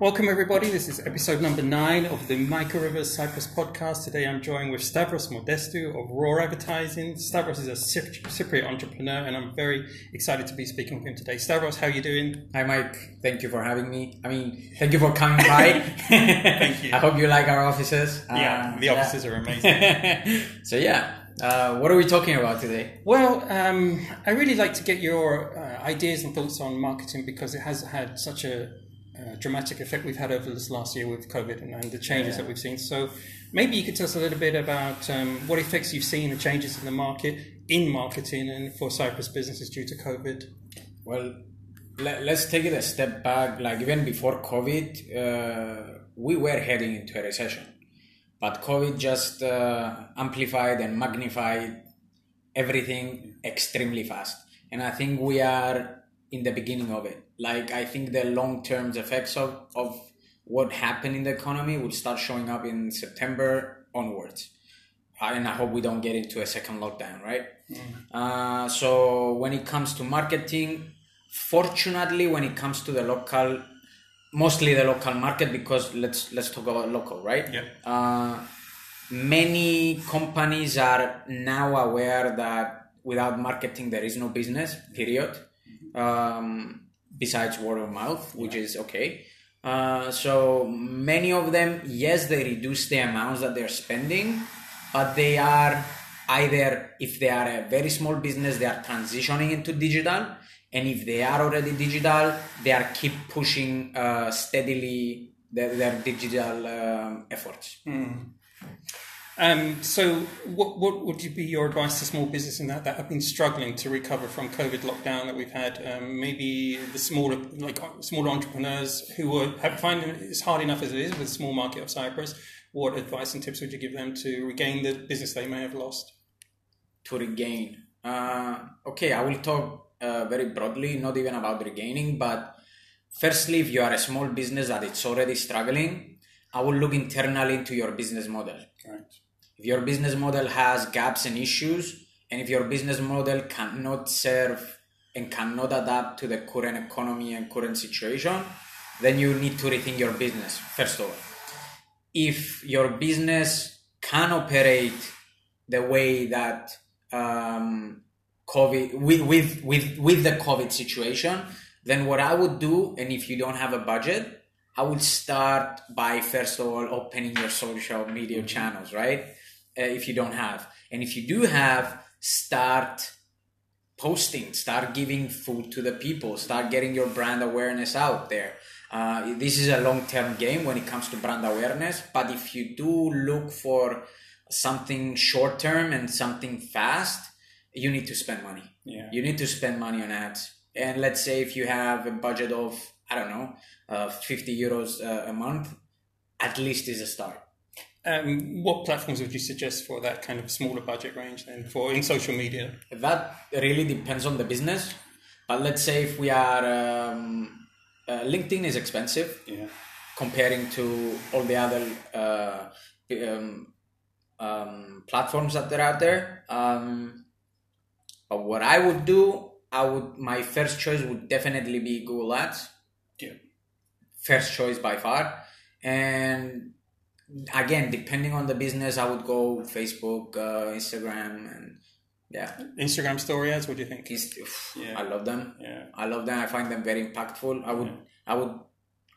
Welcome, everybody. This is episode number nine of the Micro Rivers Cyprus podcast. Today I'm joined with Stavros Modestou of Raw Advertising. Stavros is a Cypriot entrepreneur, and I'm very excited to be speaking with him today. Stavros, how are you doing? Hi, Mike. Thank you for having me. I mean, thank you for coming by. thank you. I hope you like our offices. Yeah, uh, the offices yeah. are amazing. so, yeah. Uh, what are we talking about today? Well, um, I really like to get your uh, ideas and thoughts on marketing because it has had such a uh, dramatic effect we've had over this last year with COVID and, and the changes yeah. that we've seen. So maybe you could tell us a little bit about um, what effects you've seen, the changes in the market, in marketing, and for Cyprus businesses due to COVID. Well, let, us take it a step back. Like even before COVID, uh, we were heading into a recession, but COVID just uh, amplified and magnified everything extremely fast. And I think we are in the beginning of it. Like I think the long term effects of, of what happened in the economy will start showing up in September onwards. And I hope we don't get into a second lockdown, right? Mm. Uh, so when it comes to marketing, fortunately, when it comes to the local, mostly the local market, because let's let's talk about local, right? Yeah. Uh, many companies are now aware that without marketing there is no business. Period um, besides word of mouth, which is okay. Uh, so many of them, yes, they reduce the amounts that they're spending, but they are either, if they are a very small business, they are transitioning into digital, and if they are already digital, they are keep pushing uh, steadily their, their digital um, efforts. Mm. Um, so, what, what would be your advice to small business in that that have been struggling to recover from COVID lockdown that we've had? Um, maybe the smaller, like smaller entrepreneurs who are have finding it's hard enough as it is with the small market of Cyprus. What advice and tips would you give them to regain the business they may have lost? To regain, uh, okay, I will talk uh, very broadly, not even about regaining, but firstly, if you are a small business that it's already struggling, I will look internally into your business model. Right if your business model has gaps and issues, and if your business model cannot serve and cannot adapt to the current economy and current situation, then you need to rethink your business, first of all. If your business can operate the way that um, COVID, with, with, with, with the COVID situation, then what I would do, and if you don't have a budget, I would start by first of all opening your social media channels, right? Uh, if you don't have. And if you do have, start posting, start giving food to the people, start getting your brand awareness out there. Uh, this is a long term game when it comes to brand awareness, but if you do look for something short term and something fast, you need to spend money. Yeah. You need to spend money on ads. And let's say if you have a budget of, I don't know, uh, 50 euros uh, a month, at least is a start. Um, what platforms would you suggest for that kind of smaller budget range then for in social media? That really depends on the business. But let's say if we are um, uh, LinkedIn is expensive, yeah. comparing to all the other uh, um, um, platforms that are out there. Um, but what I would do, I would my first choice would definitely be Google Ads. Yeah. First choice by far, and again, depending on the business, I would go Facebook, uh, Instagram, and yeah. Instagram story ads. What do you think? yeah. I love them. Yeah. I love them. I find them very impactful. I would yeah. I would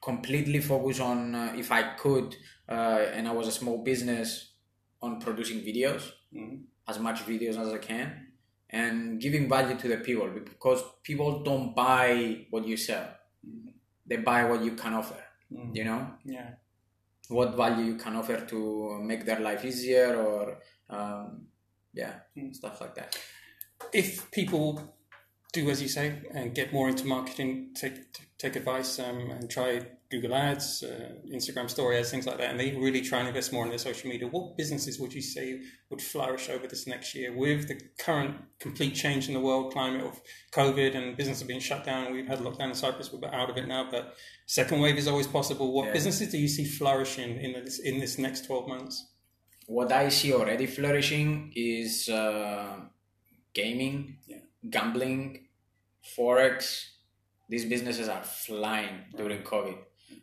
completely focus on uh, if I could, uh, and I was a small business on producing videos, mm-hmm. as much videos as I can, and giving value to the people because people don't buy what you sell; mm-hmm. they buy what you can offer. Mm-hmm. You know. Yeah what value you can offer to make their life easier or um, yeah mm. stuff like that if people do as you say and get more into marketing take take advice um, and try Google Ads, uh, Instagram Story ads, things like that, and they really try and invest more in their social media. What businesses would you say would flourish over this next year with the current complete change in the world climate of COVID and businesses being shut down? We've had lockdown in Cyprus, we're out of it now, but second wave is always possible. What yeah. businesses do you see flourishing in this in this next twelve months? What I see already flourishing is uh, gaming, yeah. gambling, forex. These businesses are flying during COVID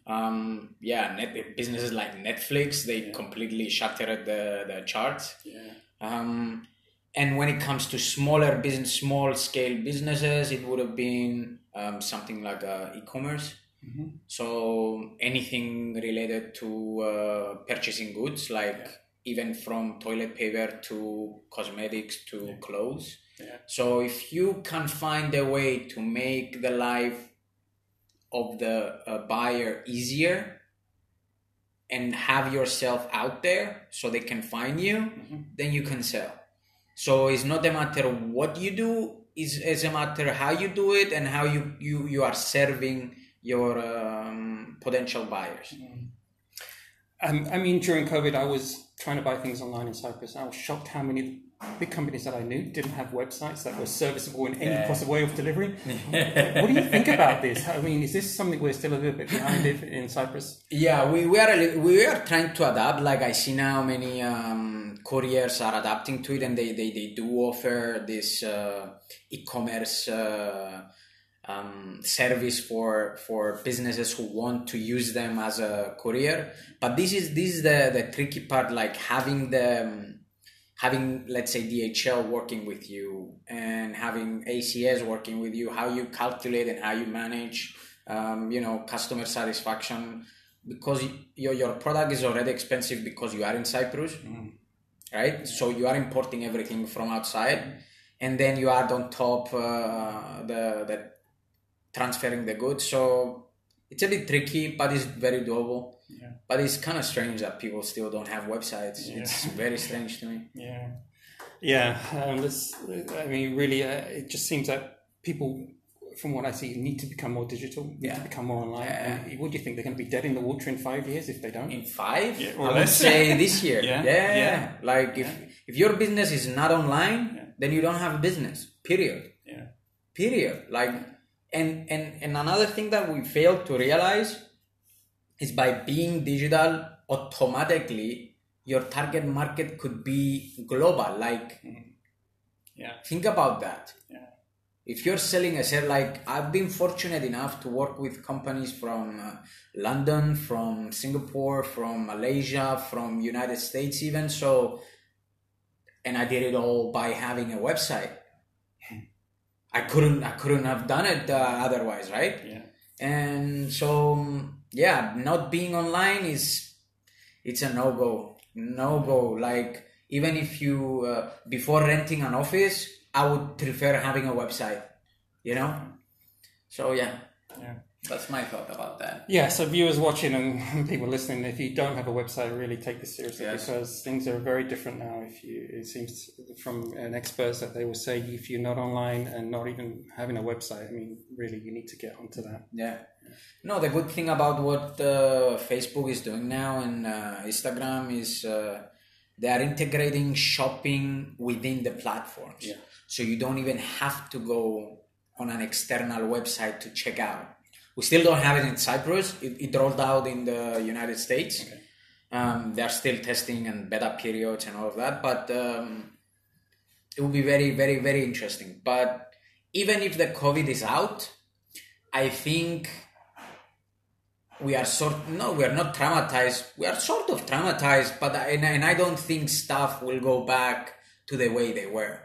Um, yeah, net, businesses like Netflix they Yeah. completely shattered the the charts. Yeah. Um, and when it comes to smaller business, small scale businesses, it would have been um, something like uh, e-commerce. Mhm. So anything related to uh, purchasing goods, like even from toilet paper to cosmetics to clothes. Yeah. So if you can find a way to make the life of the uh, buyer easier and have yourself out there so they can find you, Mhm. then you can sell. So it's not a matter what you do, it's, it's a matter how you do it and how you, you, you are serving your um, potential buyers. Um, I mean, during COVID, I was trying to buy things online in Cyprus. I was shocked how many big companies that I knew didn't have websites that were serviceable in any Yeah. possible way of delivery. what do you think about this? I mean, is this something we're still a little bit behind in Cyprus? Yeah, we, we are a li- we are trying to adapt. Like I see now, many um, couriers are adapting to it, and they they, they do offer this uh, e-commerce uh, um, service for for businesses who want to use them as a courier. But this is this is the the tricky part, like having the um, having let's say DHL working with you and having ACS working with you, how you calculate and how you manage, um, you know, customer satisfaction because your your product is already expensive because you are in Cyprus, right? So you are importing everything from outside, and then you add on top uh, the the transferring the goods. So it's a bit tricky, but it's very doable. Yeah. But it's kind of strange that people still don't have websites. Yeah. It's very strange to me. Yeah, yeah. Um, this, I mean, really, uh, it just seems that people, from what I see, need to become more digital, need Yeah. to become more online. Yeah. And what do you think? They're going to be dead in the water in five years if they don't? In five, Yeah, I or would say this year. Yeah, yeah, yeah. Like if if your business is not online, Yeah. then you don't have a business. Period. Yeah. Period. Like, and and and another thing that we fail to realize is by being digital, automatically your target market could be global. Like, Yeah. think about that. Yeah. If you're selling a set, like I've been fortunate enough to work with companies from uh, London, from Singapore, from Malaysia, from United States, even so, and I did it all by having a website. I couldn't, I couldn't have done it uh, otherwise, right? Yeah. and so um, yeah not being online is it's a no-go. No-go. Like even if you uh, before renting an office i would prefer having a website you know? So yeah. Yeah. That's my thought about that Yeah, so viewers watching and people listening, if you don't have a website, really take this seriously Yes. because things are very different now. If you, it seems from an expert that they will say if you're not online and not even having a website, I mean, really, you need to get onto that. yeah no the good thing about what uh, facebook is doing now and uh, instagram is uh, they are integrating shopping within the platforms Yeah. so you don't even have to go on an external website to check out we still don't have it in cyprus. It, it rolled out in the united states. Um, they're still testing and beta periods and all of that but um, it will be very very very interesting. But even if the covid is out i think we are sort no we are not traumatized. We are sort of traumatized but I, and, and i don't think stuff will go back to the way they were.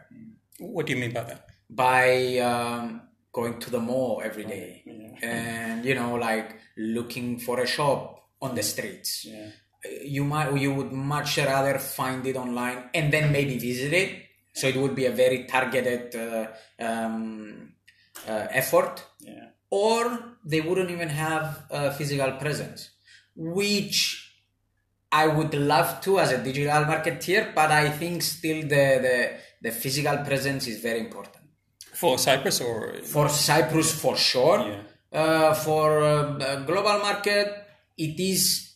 What do you mean by that? by um, going to the mall every day Yeah. and you know like looking for a shop on the streets Yeah. you might you would much rather find it online and then maybe visit it so it would be a very targeted uh, um, uh, effort Yeah. or they wouldn't even have a physical presence, which I would love to as a digital marketeer, but I think still the, the, the physical presence is very important. For Cyprus or? For Cyprus, for sure. Yeah. Uh, for uh, global market, it is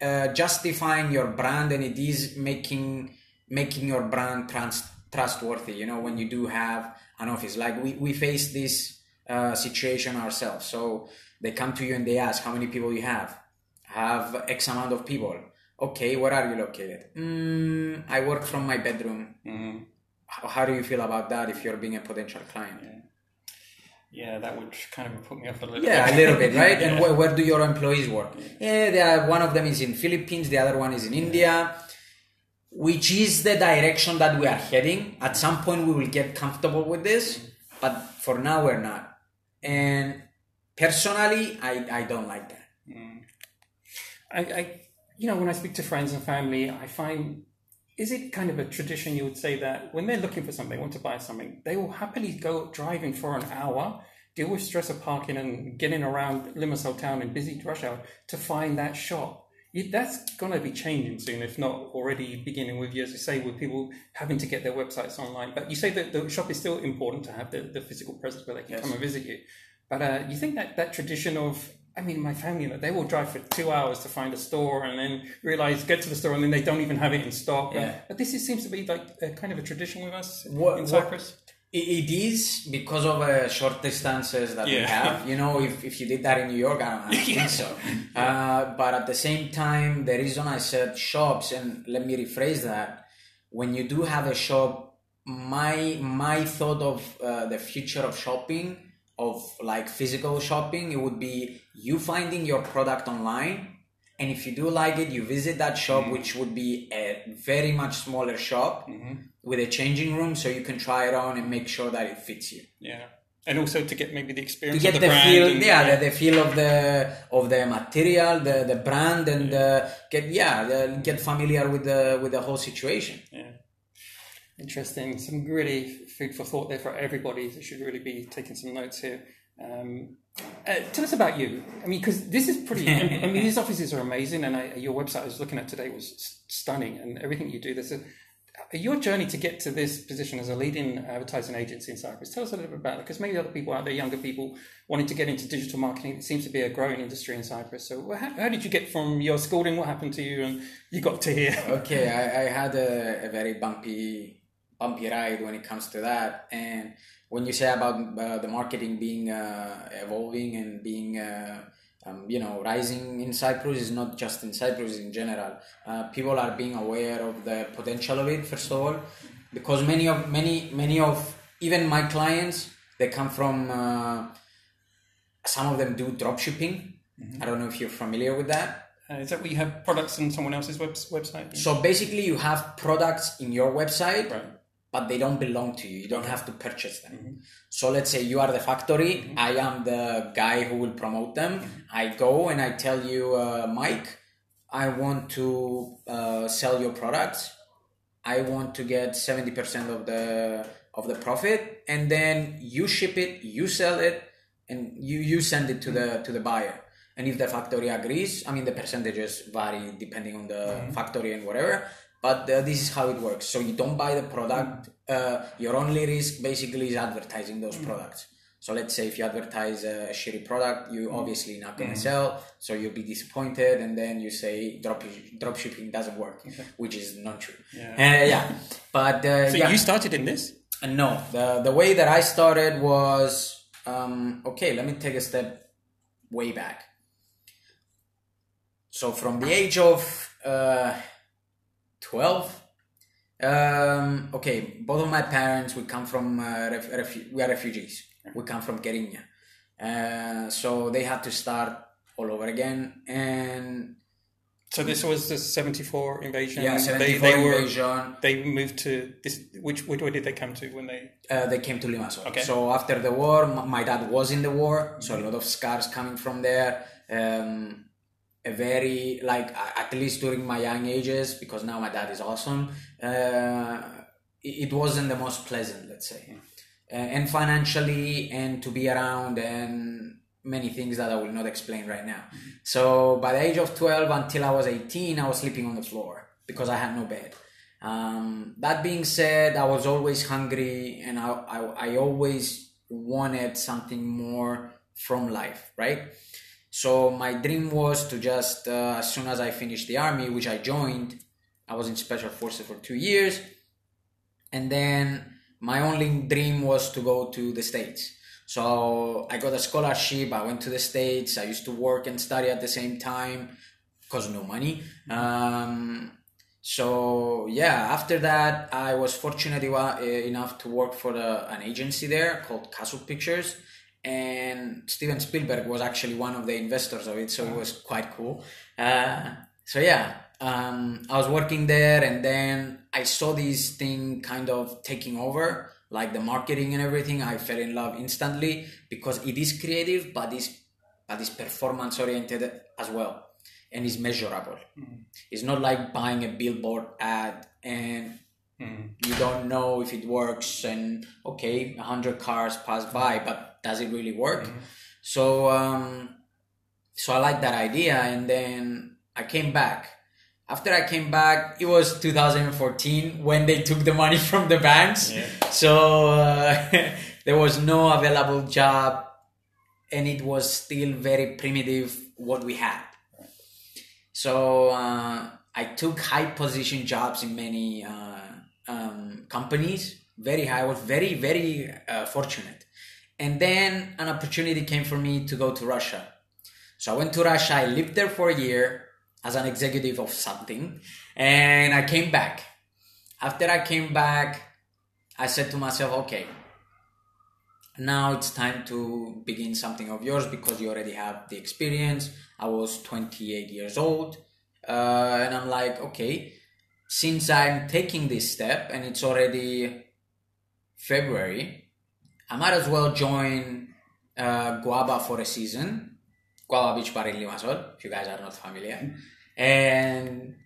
uh, justifying your brand and it is making making your brand trans- trustworthy. You know, when you do have an office, like we, we face this uh, situation ourselves. So they come to you and they ask how many people you have. Have X amount of people. Okay, where are you located? Mm, I work from my bedroom. Mhm. How, do you feel about that if you're being a potential client? Yeah, yeah that would kind of put me off a little. Yeah, bit. a little bit, right? And where, where do your employees work? Yeah, they are, one of them is in Philippines, the other one is in India, which is the direction that we are heading. At some point, we will get comfortable with this, but for now, we're not. And personally, I, I don't like that. Mm. I, I, you know, when I speak to friends and family, I find is it kind of a tradition you would say that when they're looking for something, want to buy something, they will happily go driving for an hour, deal with stress of parking and getting around Limassol town in busy rush hour to find that shop. That's going to be changing soon, if not already beginning with, you, as you say, with people having to get their websites online. But you say that the shop is still important to have the, the physical presence where they can Yes. come and visit you. But uh, you think that that tradition of, I mean, my family, they will drive for two hours to find a store and then realize, get to the store and then they don't even have it in stock. Yeah. But this is, seems to be like a, kind of a tradition with us What- in Cyprus. It, it is because of uh, short distances that we have. You know, if, if you did that in New York, I don't, I don't think so. Uh, but at the same time, the reason I said shops, and let me rephrase that, when you do have a shop, my my thought of uh, the future of shopping, of like physical shopping, it would be you finding your product online. And if you do like it, you visit that shop, which would be a very much smaller shop with a changing room, so you can try it on and make sure that it fits you. Yeah. And also to get maybe the experience To get of the, the, brand. feel, and- yeah, the, the feel of the of the material, the the brand, and uh, get yeah, the, get familiar with the with the whole situation. Yeah. Interesting. Some really food for thought there for everybody. They should really be taking some notes here. Um, uh, tell us about you. I mean, because this is pretty. I mean, these offices are amazing, and I, your website I was looking at today was stunning, and everything you do. There's a your journey to get to this position as a leading advertising agency in Cyprus. Tell us a little bit about it, because maybe other people out there, younger people, wanting to get into digital marketing. It seems to be a growing industry in Cyprus. So, how, how did you get from your schooling? What happened to you, and you got to here? Okay, I, I had a, a very bumpy bumpy ride when it comes to that, and when you say about uh, the marketing being uh, evolving and being uh, um, you know rising in Cyprus is not just in Cyprus in general. Uh, people are being aware of the potential of it first of all, because many of many many of even my clients they come from uh, some of them do drop shipping. I don't know if you're familiar with that. Uh, is that where you have products on someone else's web- website? So basically, you have products in your website, Right. But they don't belong to you. You don't have to purchase them. Mm-hmm. So let's say you are the factory. Mm-hmm. I am the guy who will promote them. Mm-hmm. I go and I tell you, uh, Mike, I want to uh, sell your products. I want to get seventy percent of the of the profit, and then you ship it, you sell it, and you you send it to the to the buyer. And if the factory agrees, I mean the percentages vary depending on the factory and whatever. But uh, this is how it works. So you don't buy the product. Uh, your only risk basically is advertising those products. So let's say if you advertise a shitty product, you obviously not gonna sell, so you'll be disappointed, and then you say drop drop shipping doesn't work, which is not true. Yeah. Uh, yeah. But uh, So yeah. you started in this? Uh, No, the the way that I started was um, okay. Let me take a step way back. So from the age of uh, twelve, um, okay, both of my parents we come from uh, ref- refu- we are refugees. We come from Kyrenia, uh, so they had to start all over again and So this was the seventy four invasion. yeah, they, they four were invasion. they moved to this. Which which way did they come to when they? Uh, they came to Limassol. Okay. So after the war, my dad was in the war, so a lot of scars coming from there. Um, a very like at least during my young ages, because now my dad is awesome. Uh, it, wasn't the most pleasant, let's say, uh, and financially, and to be around, and many things that I will not explain right now. So by the age of twelve until I was eighteen, I was sleeping on the floor because I had no bed. Um, that being said, I was always hungry and I, I, I always wanted something more from life, right? So my dream was to just, uh, as soon as I finished the army, which I joined, I was in special forces for two years. And then my only dream was to go to the States. So I got a scholarship. I went to the States. I used to work and study at the same time because no money. Um, so yeah, after that, I was fortunate uh, enough to work for the, an agency there called Castle Pictures, and Steven Spielberg was actually one of the investors of it, so it was quite cool. Uh, so yeah, um, I was working there, and then I saw this thing kind of taking over, like the marketing and everything. I fell in love instantly because it is creative, but it's but it's performance oriented as well, and it's measurable. Mm. It's not like buying a billboard ad and Mm. You don't know if it works, and okay, hundred cars pass by, but does it really work? Mm. So, um, so I like that idea, and then I came back. After I came back, it was 2014 when they took the money from the banks. Yeah. So uh, there was no available job, and it was still very primitive what we had. So uh, I took high position jobs in many. Uh, um, companies very high. I was very, very uh, fortunate. And then an opportunity came for me to go to Russia. So I went to Russia. I lived there for a year as an executive of something. And I came back. After I came back, I said to myself, okay, now it's time to begin something of yours because you already have the experience. I was 28 years old. Uh, and I'm like, okay, since I'm taking this step and it's already February, I might as well join uh, Guaba for a season. Guaba Beach Bar in Limassol, if you guys are not familiar. And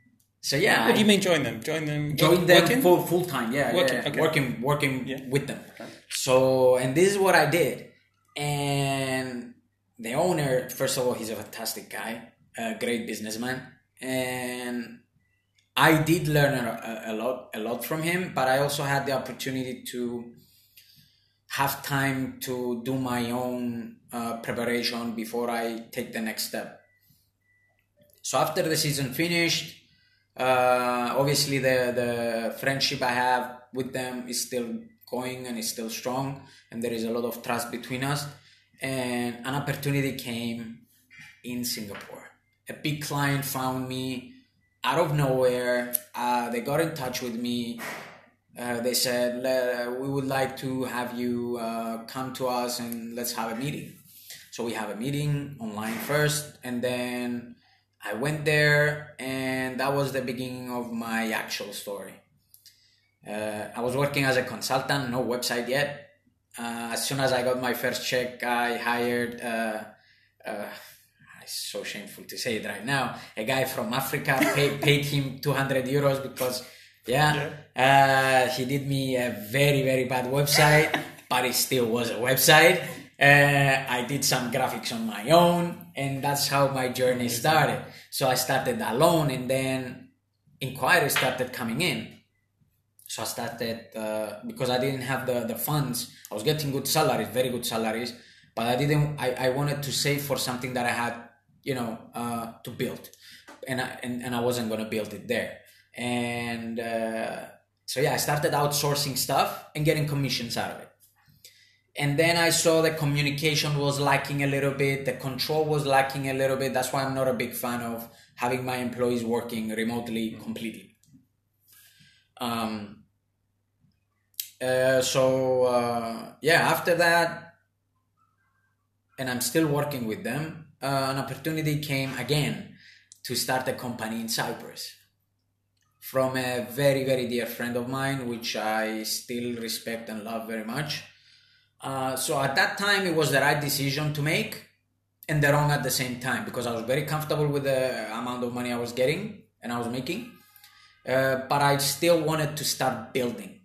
so yeah. What do you mean join them? Join them? Join them working? full full time. Yeah, working, yeah, okay. working, working yeah. with them. Okay. So and this is what I did. And the owner, first of all, he's a fantastic guy, a great businessman, and I did learn a, a, lot, a lot from him, but I also had the opportunity to have time to do my own uh, preparation before I take the next step. So after the season finished, uh, obviously the the friendship I have with them is still going and is still strong, and there is a lot of trust between us. And an opportunity came in Singapore. A big client found me out of nowhere, uh, they got in touch with me. Uh, they said, We would like to have you uh, come to us and let's have a meeting. So we have a meeting online first, and then I went there, and that was the beginning of my actual story. Uh, I was working as a consultant, no website yet. Uh, as soon as I got my first check, I hired uh, it's so shameful to say it right now. A guy from Africa paid him 200 euros because, yeah, yeah. Uh, he did me a very, very bad website, but it still was a website. Uh, I did some graphics on my own, and that's how my journey started. So I started alone, and then inquiries started coming in. So I started uh, because I didn't have the, the funds. I was getting good salaries, very good salaries, but I didn't. I, I wanted to save for something that I had you know uh, to build and I, and, and I wasn't gonna build it there and uh, so yeah I started outsourcing stuff and getting commissions out of it. And then I saw that communication was lacking a little bit the control was lacking a little bit. That's why I'm not a big fan of having my employees working remotely completely. Um, uh, so uh, yeah after that and I'm still working with them uh, an opportunity came again to start a company in Cyprus from a very, very dear friend of mine, which I still respect and love very much. Uh, so at that time, it was the right decision to make and the wrong at the same time because I was very comfortable with the amount of money I was getting and I was making. Uh, but I still wanted to start building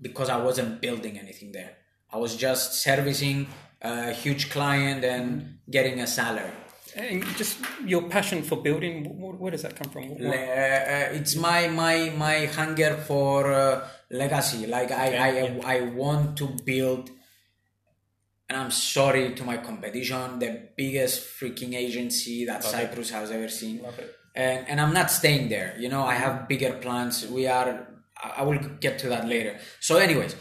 because I wasn't building anything there. I was just servicing a huge client and getting a salary. And just your passion for building, where does that come from? Uh, it's my my my hunger for uh, legacy. Like I I, yeah. I want to build. And I'm sorry to my competition, the biggest freaking agency that Love Cyprus it. has ever seen. And and I'm not staying there. You know, I have bigger plans. We are. I will get to that later. So, anyways,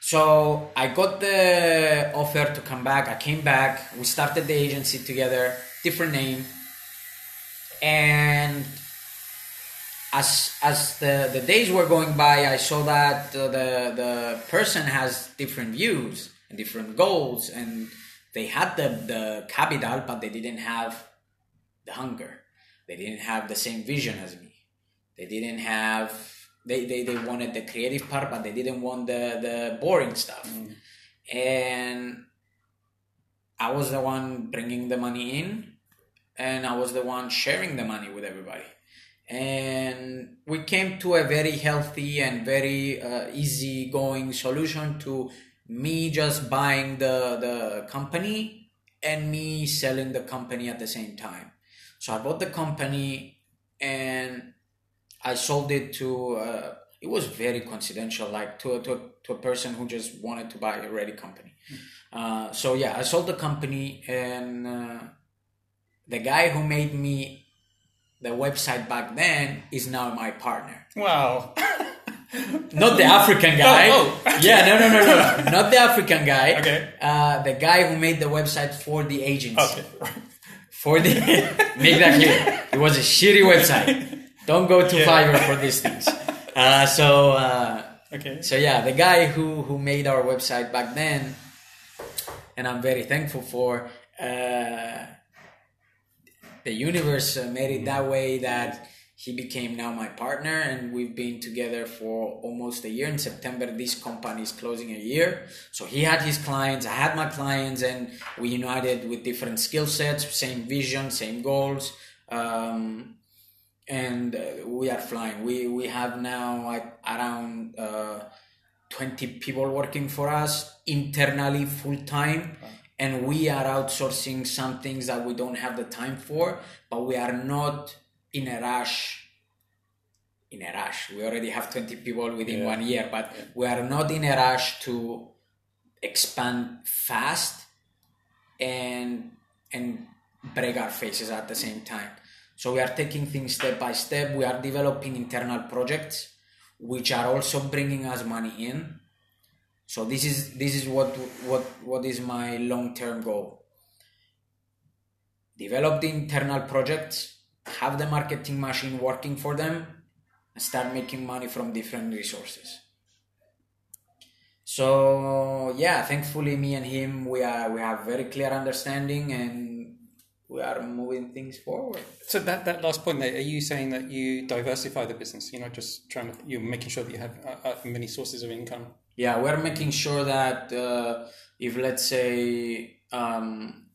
so I got the offer to come back. I came back. We started the agency together, different name. And as as the, the days were going by, I saw that uh, the the person has different views and different goals and they had the, the capital, but they didn't have the hunger. They didn't have the same vision as me. They didn't have they, they, they wanted the creative part, but they didn't want the, the boring stuff. Mm. And I was the one bringing the money in, and I was the one sharing the money with everybody. And we came to a very healthy and very uh, easy going solution to me just buying the, the company and me selling the company at the same time. So I bought the company and I sold it to. Uh, it was very confidential, like to a, to to a person who just wanted to buy a ready company. Mm. Uh, so yeah, I sold the company, and uh, the guy who made me the website back then is now my partner. Wow. not the African guy. Oh, oh. yeah, no, no, no, no, not the African guy. Okay. Uh, the guy who made the website for the agency. Okay. For the make that clear, it was a shitty website. Don't go to yeah. Fiverr for these things. Uh, so uh, okay. So yeah, the guy who who made our website back then, and I'm very thankful for. Uh, the universe made it that way that he became now my partner and we've been together for almost a year. In september this company is closing a year. So he had his clients i had my clients and we united with different skill sets same vision same goals. Um, and uh, we are flying. We we have now like around uh, twenty people working for us internally full time, and we are outsourcing some things that we don't have the time for. But we are not in a rush. In a rush, we already have twenty people within yeah. one year, but we are not in a rush to expand fast and and break our faces at the same time so we are taking things step by step. We are developing internal projects which are also bringing us money in. So this is this is what what what is my long term goal. Develop the internal projects, have the marketing machine working for them, and start making money from different resources. So yeah, thankfully me and him we are we have very clear understanding and we are moving things forward. So that, that last point there, are you saying that you diversify the business? You're not just trying to, you're making sure that you have uh, uh, many sources of income? Yeah, we're making sure that uh, if let's say um,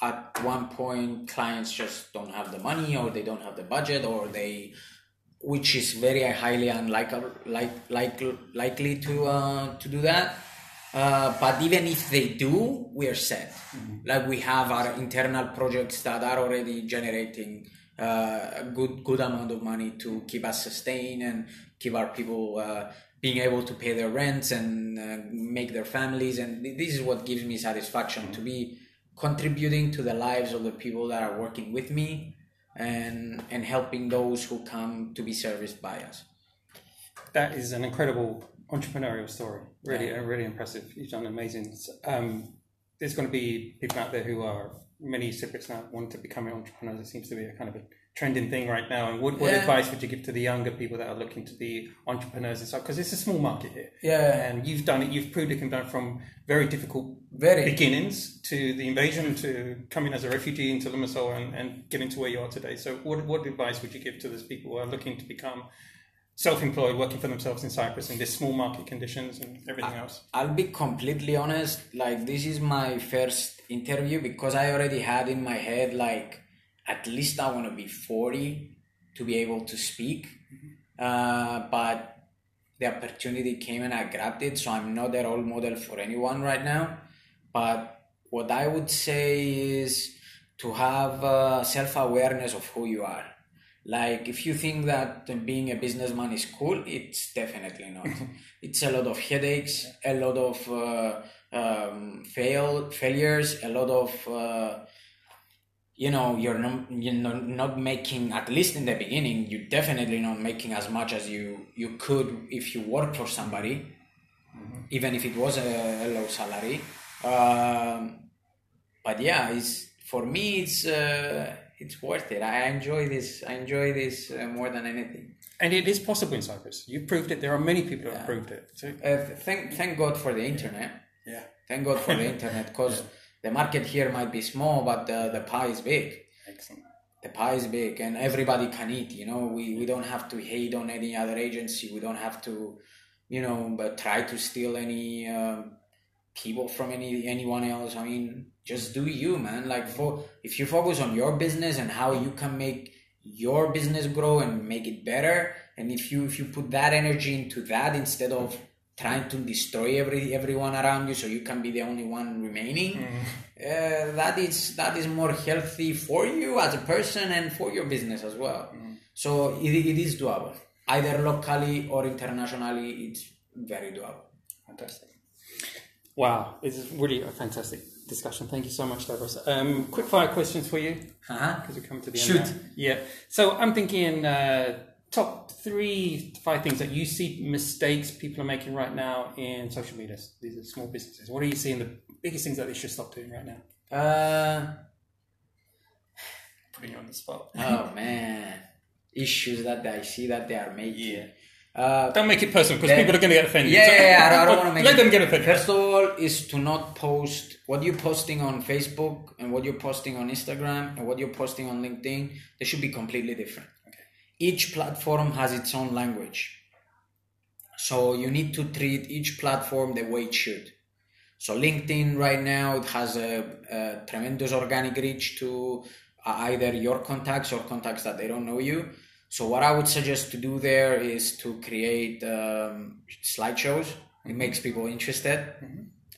at one point clients just don't have the money or they don't have the budget or they which is very highly unlikely like, like, likely to uh, to do that uh, but even if they do, we are set. Mm-hmm. Like we have our internal projects that are already generating uh, a good good amount of money to keep us sustained and keep our people uh, being able to pay their rents and uh, make their families. And this is what gives me satisfaction to be contributing to the lives of the people that are working with me and and helping those who come to be serviced by us. That is an incredible entrepreneurial story. Really, yeah. really impressive. You've done amazing. Um, there's going to be people out there who are many cyclists now want to become entrepreneurs. It seems to be a kind of a trending thing right now. And what, what yeah. advice would you give to the younger people that are looking to be entrepreneurs and stuff? Because it's a small market here. Yeah. And you've done it. You've proved it can done from very difficult very. beginnings to the invasion to coming as a refugee into Limassol and, and getting to where you are today. So what, what advice would you give to those people who are looking to become self-employed, working for themselves in Cyprus in these small market conditions and everything I, else? I'll be completely honest. Like this is my first interview because I already had in my head like at least I want to be forty to be able to speak. Uh, but the opportunity came and I grabbed it. So I'm not a role model for anyone right now. But what I would say is to have uh, self awareness of who you are like if you think that being a businessman is cool it's definitely not it's a lot of headaches a lot of uh, um, fail failures a lot of uh, you know you're not you're not making at least in the beginning you're definitely not making as much as you you could if you work for somebody mm-hmm. even if it was a, a low salary um, but yeah it's for me it's uh, it's worth it. I enjoy this. I enjoy this uh, more than anything. And it is possible in Cyprus. You proved it. There are many people who have proved it. So. Uh, thank thank God for the internet. Yeah. Thank God for the internet because The market here might be small, but the, the pie is big. Excellent. The pie is big, and everybody can eat. You know, we, we don't have to hate on any other agency. We don't have to, you know, but try to steal any um, people from any anyone else. I mean, just do you, man. Like, for if you focus on your business and how you can make your business grow and make it better, and if you if you put that energy into that instead of trying to destroy every everyone around you so you can be the only one remaining uh, that is that is more healthy for you as a person and for your business as well so it, it is doable either locally or internationally it's very doable Fantastic. Wow, this is really a fantastic discussion. Thank you so much, Stavros. Um, quick fire questions for you uh-huh. because we come to the Shoot. end. now. Yeah. So I'm thinking uh, top three five things that you see mistakes people are making right now in social media. These are small businesses. What are you seeing the biggest things that they should stop doing right now? uh, Putting you on the spot. oh man issues that i see that they are making Yeah. uh, Don't make it personal because people are going to get offended. Yeah, So- yeah, yeah, I don't, I don't want to make Let it- them get offended. First of all, is to not post what you're posting on Facebook and what you're posting on Instagram and what you're posting on LinkedIn. They should be completely different. Each platform has its own language. So you need to treat each platform the way it should. So LinkedIn right now it has a, a tremendous organic reach to uh, either your contacts or contacts that they don't know you. So what I would suggest to do there is to create um, slideshows. It makes people interested,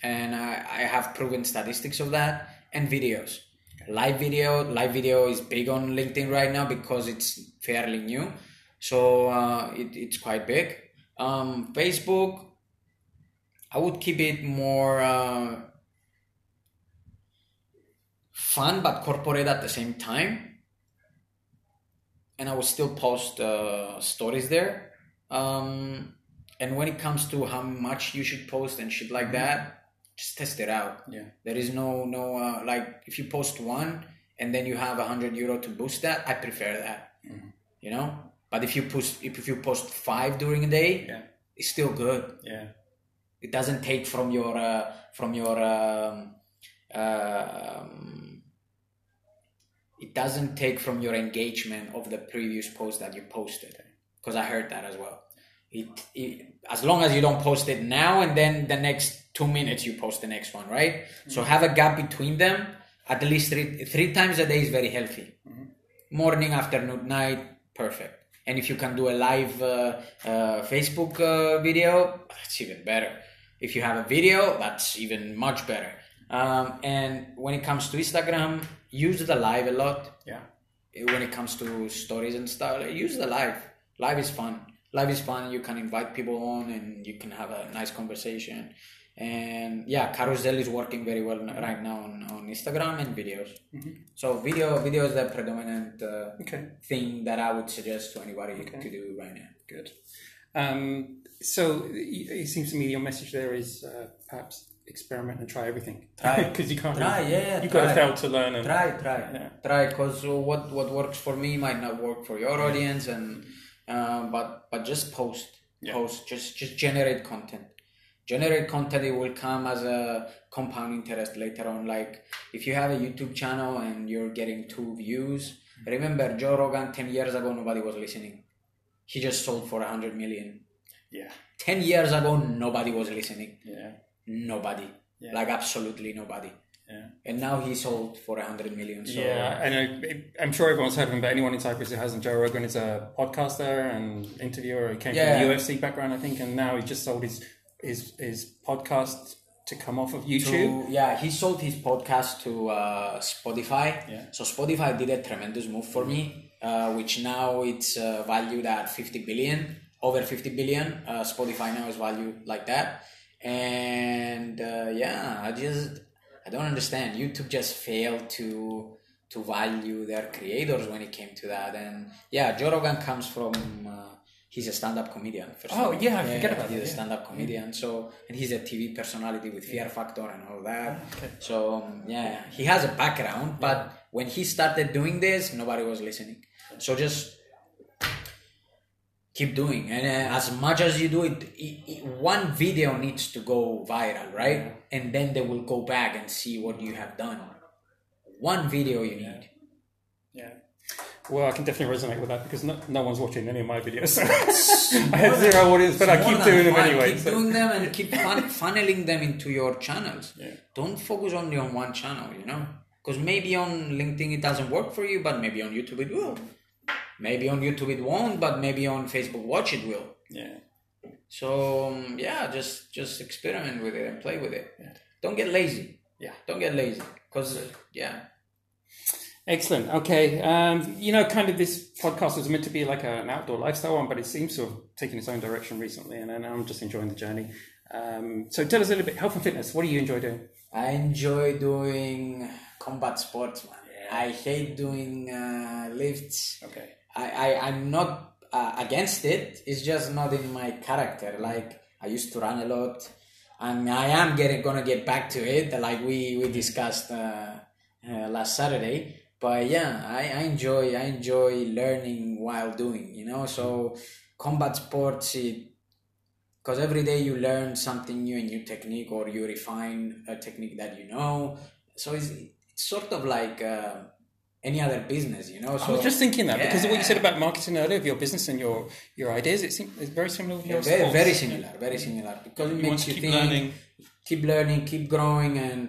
and I, I have proven statistics of that and videos. Live video, live video is big on LinkedIn right now because it's fairly new, so uh, it, it's quite big. Um, Facebook, I would keep it more uh, fun but corporate at the same time. And I would still post uh, stories there. Um, and when it comes to how much you should post and shit like that, just test it out. Yeah. There is no no uh, like if you post one and then you have a hundred euro to boost that, I prefer that. You know. But if you post if you post five during a day, Yeah. it's still good Yeah. it doesn't take from your uh, from your um, um, it doesn't take from your engagement of the previous post that you posted because i heard that as well it, it as long as you don't post it now and then the next two minutes you post the next one right? So have a gap between them. At least three, three times a day is very healthy. Morning afternoon night perfect. And if you can do a live uh, uh, facebook uh, video that's even better. If you have a video that's even much better. Um, and when it comes to instagram use the live a lot. Yeah. when it comes to stories and stuff use the live. Live is fun live is fun you can invite people on and you can have a nice conversation and yeah carousel is working very well right now on, on instagram and videos so video video is the predominant uh, Okay. thing that i would suggest to anybody to do right now Good. Um, so it seems to me your message there is uh, perhaps experiment and try everything. Try. because you can't. Try, really- yeah, You've got to fail to learn. And, try try Yeah. try because what what works for me might not work for your audience and um, but but just post Yeah. post just just generate content generate content it will come as a compound interest later on like if you have a youtube channel and you're getting two views remember joe rogan 10 years ago nobody was listening he just sold for 100 million Yeah. 10 years ago nobody was listening Yeah. nobody Yeah. like absolutely nobody Yeah. and now he sold for a 100 million so yeah, and I, I'm sure everyone's heard of him, but anyone in Cyprus who hasn't, Joe Rogan is a podcaster and interviewer. He came Yeah. from the UFC background, I think, and now he just sold his his his podcast to come off of YouTube. to yeah he sold his podcast to uh, spotify Yeah. so spotify did a tremendous move for me uh, which now it's uh, valued at 50 billion over 50 billion uh, spotify now is valued like that and uh, yeah i just i don't understand. Youtube just failed to to value their creators when it came to that. And yeah joe rogan comes from uh, he's a stand-up comedian first Oh, all. yeah, I forget about he's that, a stand-up comedian. So and he's a tv personality with fear factor and all that. So um, yeah he has a background but when he started doing this nobody was listening. So just keep doing and uh, as much as you do it, it, it one video needs to go viral right and then they will go back and see what you have done one video you need Yeah. Well, I can definitely resonate with that because no, no one's watching any of my videos. So I had zero audience, but I keep doing them anyway. Keep so- doing them and keep fun- funneling them into your channels. Yeah. Don't focus only on one channel, you know? Because maybe on LinkedIn it doesn't work for you, but maybe on YouTube it will. Maybe on YouTube it won't, but maybe on Facebook Watch it will. Yeah. So um, yeah, just just experiment with it and play with it. Don't get lazy. Yeah. Don't get lazy. Because yeah, Excellent. Okay. Um, you know, kind of this podcast was meant to be like an outdoor lifestyle one, but it seems to have taken its own direction recently, and, and I'm just enjoying the journey. Um, so tell us a little bit, health and fitness. What do you enjoy doing? I enjoy doing combat sports, man. I hate doing uh, lifts. Okay. I, I I'm not uh, against it. It's just not in my character. Like I used to run a lot, and I am getting gonna get back to it. Like we we discussed uh, uh, last Saturday. But yeah, I, I enjoy I enjoy learning while doing. You know, so combat sports it because every day you learn something new, a new technique, or you refine a technique that you know. So it's, it's sort of like uh, any other business, you know. So I was just thinking that because of what you said about marketing earlier, of your business and your your ideas, it seems it's very similar with your very, sports. very similar, very similar. Because it You makes you keep think, learning. keep learning, keep growing, and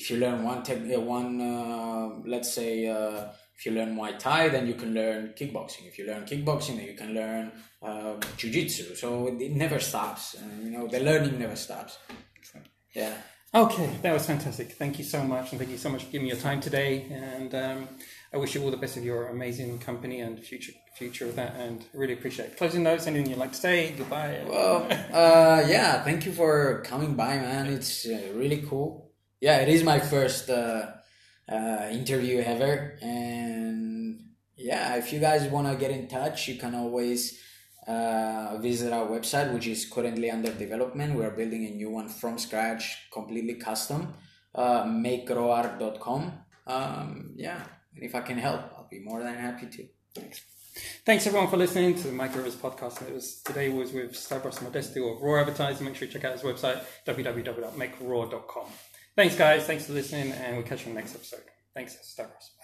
if you learn one tech, uh, one uh, let's say uh, if you learn Muay Thai, then you can learn kickboxing. If you learn kickboxing, then you can learn uh, Jiu-Jitsu. So it, it never stops. And, you know, the learning never stops. Yeah. Okay, that was fantastic. Thank you so much, and thank you so much for giving me your time today. And um, I wish you all the best of your amazing company and future future of that. And really appreciate it. Closing notes. Anything you'd like to say? Goodbye. Well, uh, yeah, thank you for coming by, man. It's uh, really cool. Yeah, it is my first uh, uh, interview ever. And yeah, if you guys want to get in touch, you can always uh, visit our website, which is currently under development. We're building a new one from scratch, completely custom, uh, makeroar.com. Um, yeah, and if I can help, I'll be more than happy to. Thanks Thanks everyone for listening to the Micro Rivers podcast. It was today was with Stavros Modestou of Raw Advertising. Make sure you check out his website www.makeraw.com. Thanks guys. Thanks for listening, and we'll catch you on the next episode. Thanks, Stavros.